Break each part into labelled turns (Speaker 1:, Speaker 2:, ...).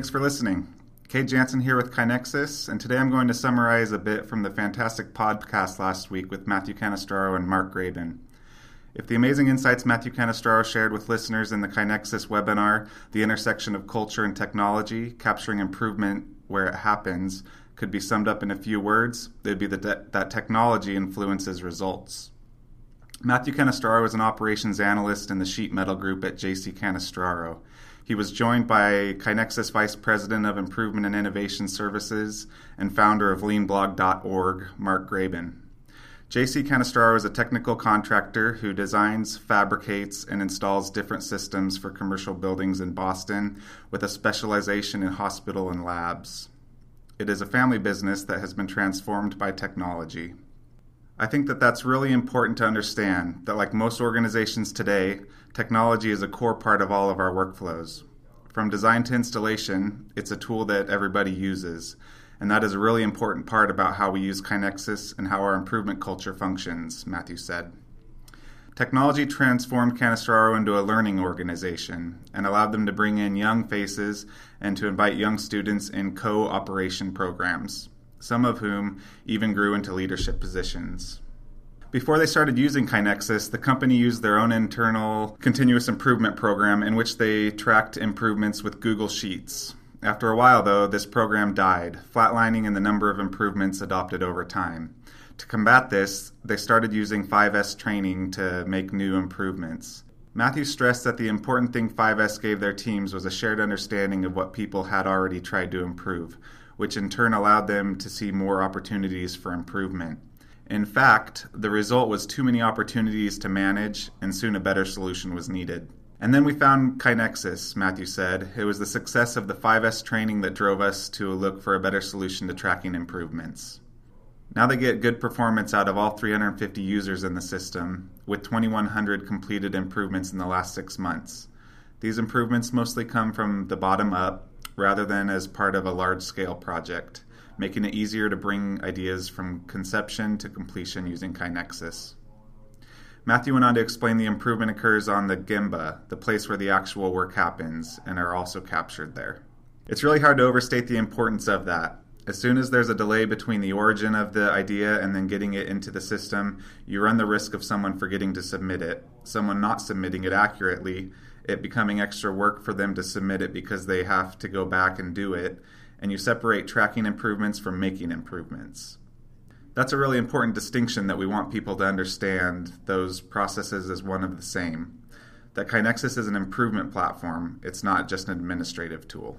Speaker 1: Thanks for listening. Kate Jansen here with KaiNexus, and today I'm going to summarize a bit from the fantastic podcast last week with Matthew Canestraro and Mark Graban. If the amazing insights Matthew Canestraro shared with listeners in the KaiNexus webinar, the intersection of culture and technology, capturing improvement where it happens, could be summed up in a few words, it'd be that, that technology influences results. Matthew Canestraro is an operations analyst in the sheet metal group at JC Canestraro. He was joined by KaiNexus Vice President of Improvement and Innovation Services and founder of leanblog.org, Mark Graban. JC Canestraro is a technical contractor who designs, fabricates, and installs different systems for commercial buildings in Boston with a specialization in hospital and labs. It is a family business that has been transformed by technology. I think that that's really important to understand that, like most organizations today, technology is a core part of all of our workflows. From design to installation, it's a tool that everybody uses, and that is a really important part about how we use KaiNexus and how our improvement culture functions, Matthew said. Technology transformed Canestraro into a learning organization and allowed them to bring in young faces and to invite young students in co operation programs some of whom even grew into leadership positions. Before they started using KaiNexus, the company used their own internal continuous improvement program in which they tracked improvements with Google Sheets. After a while, though, this program died, flatlining in the number of improvements adopted over time. To combat this, they started using 5S training to make new improvements. Matthew stressed that the important thing 5S gave their teams was a shared understanding of what people had already tried to improve, which in turn allowed them to see more opportunities for improvement. In fact, the result was too many opportunities to manage, and soon a better solution was needed. And then we found KaiNexus, Matthew said. It was the success of the 5S training that drove us to look for a better solution to tracking improvements. Now they get good performance out of all 350 users in the system, with 2,100 completed improvements in the last six months. These improvements mostly come from the bottom up, rather than as part of a large scale project, making it easier to bring ideas from conception to completion using KaiNexus. Matthew went on to explain the improvement occurs on the Gemba, the place where the actual work happens, and are also captured there. It's really hard to overstate the importance of that. As soon as there's a delay between the origin of the idea and then getting it into the system, you run the risk of someone forgetting to submit it, someone not submitting it accurately, it becoming extra work for them to submit it because they have to go back and do it, and you separate tracking improvements from making improvements. That's a really important distinction that we want people to understand those processes as one of the same. That KaiNexus is an improvement platform, it's not just an administrative tool.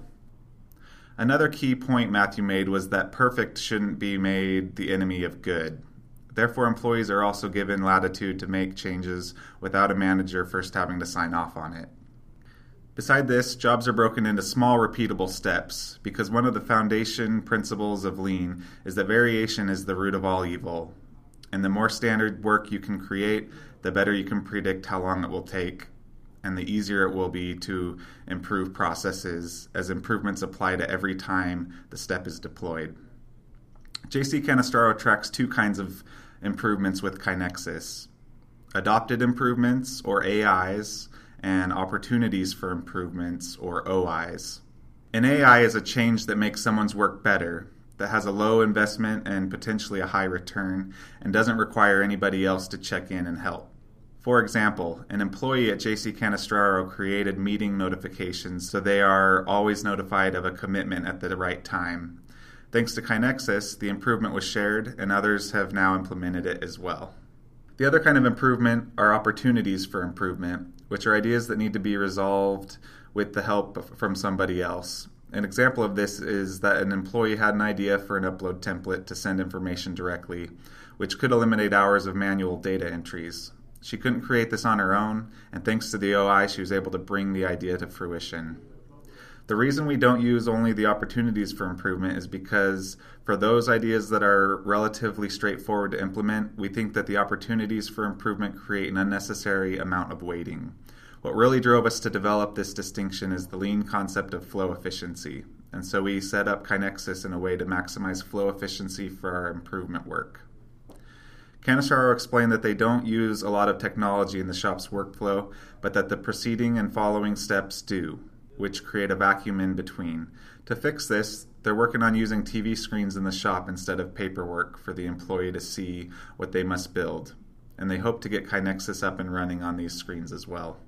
Speaker 1: Another key point Matthew made was that perfect shouldn't be made the enemy of good. Therefore, employees are also given latitude to make changes without a manager first having to sign off on it. Beside this, jobs are broken into small, repeatable steps because one of the foundation principles of lean is that variation is the root of all evil. And the more standard work you can create, the better you can predict how long it will take, and the easier it will be to improve processes as improvements apply to every time the step is deployed. JC Canestraro tracks two kinds of improvements with KaiNexus adopted improvements, or AIs, and opportunities for improvements, or OIs. An AI is a change that makes someone's work better, that has a low investment and potentially a high return, and doesn't require anybody else to check in and help. For example, an employee at JC Canestraro created meeting notifications so they are always notified of a commitment at the right time. Thanks to KaiNexus, the improvement was shared, and others have now implemented it as well. The other kind of improvement are opportunities for improvement, which are ideas that need to be resolved with the help from somebody else. An example of this is that an employee had an idea for an upload template to send information directly, which could eliminate hours of manual data entries. She couldn't create this on her own, and thanks to the OI, she was able to bring the idea to fruition. The reason we don't use only the opportunities for improvement is because for those ideas that are relatively straightforward to implement, we think that the opportunities for improvement create an unnecessary amount of waiting. What really drove us to develop this distinction is the lean concept of flow efficiency. And so we set up KaiNexus in a way to maximize flow efficiency for our improvement work. Canestraro explained that they don't use a lot of technology in the shop's workflow, but that the preceding and following steps do. Which create a vacuum in between. To fix this, they're working on using TV screens in the shop instead of paperwork for the employee to see what they must build, and they hope to get KaiNexus up and running on these screens as well.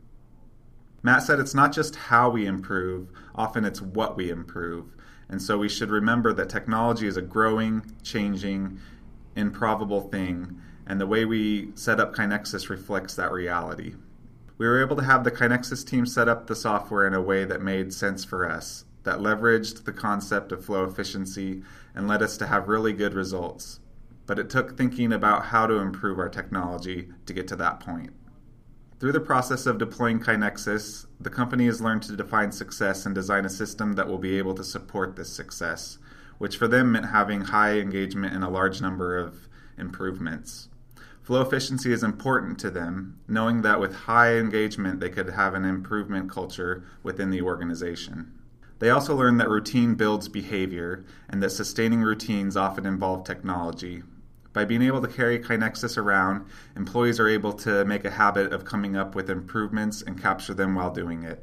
Speaker 1: Matt said it's not just how we improve, often it's what we improve. And so we should remember that technology is a growing, changing, improbable thing, and the way we set up KaiNexus reflects that reality. We were able to have the KaiNexus team set up the software in a way that made sense for us, that leveraged the concept of flow efficiency and led us to have really good results. But it took thinking about how to improve our technology to get to that point. Through the process of deploying KaiNexus, the company has learned to define success and design a system that will be able to support this success, which for them meant having high engagement and a large number of improvements. Flow efficiency is important to them, knowing that with high engagement, they could have an improvement culture within the organization. They also learn that routine builds behavior and that sustaining routines often involve technology. By being able to carry KaiNexus around, employees are able to make a habit of coming up with improvements and capture them while doing it.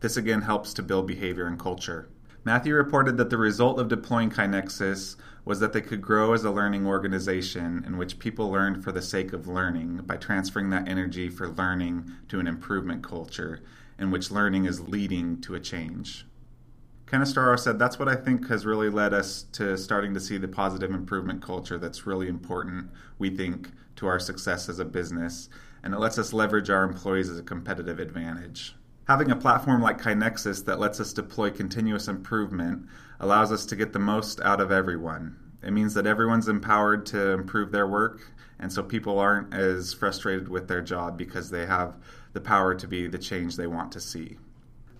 Speaker 1: This again helps to build behavior and culture. Matthew reported that the result of deploying KaiNexus was that they could grow as a learning organization in which people learned for the sake of learning by transferring that energy for learning to an improvement culture in which learning is leading to a change. Canestraro said that's what I think has really led us to starting to see the positive improvement culture that's really important, we think, to our success as a business, and it lets us leverage our employees as a competitive advantage. Having a platform like KaiNexus that lets us deploy continuous improvement allows us to get the most out of everyone. It means that everyone's empowered to improve their work, and so people aren't as frustrated with their job because they have the power to be the change they want to see.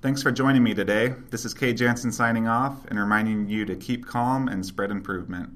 Speaker 1: Thanks for joining me today. This is Kay Jansen signing off and reminding you to keep calm and spread improvement.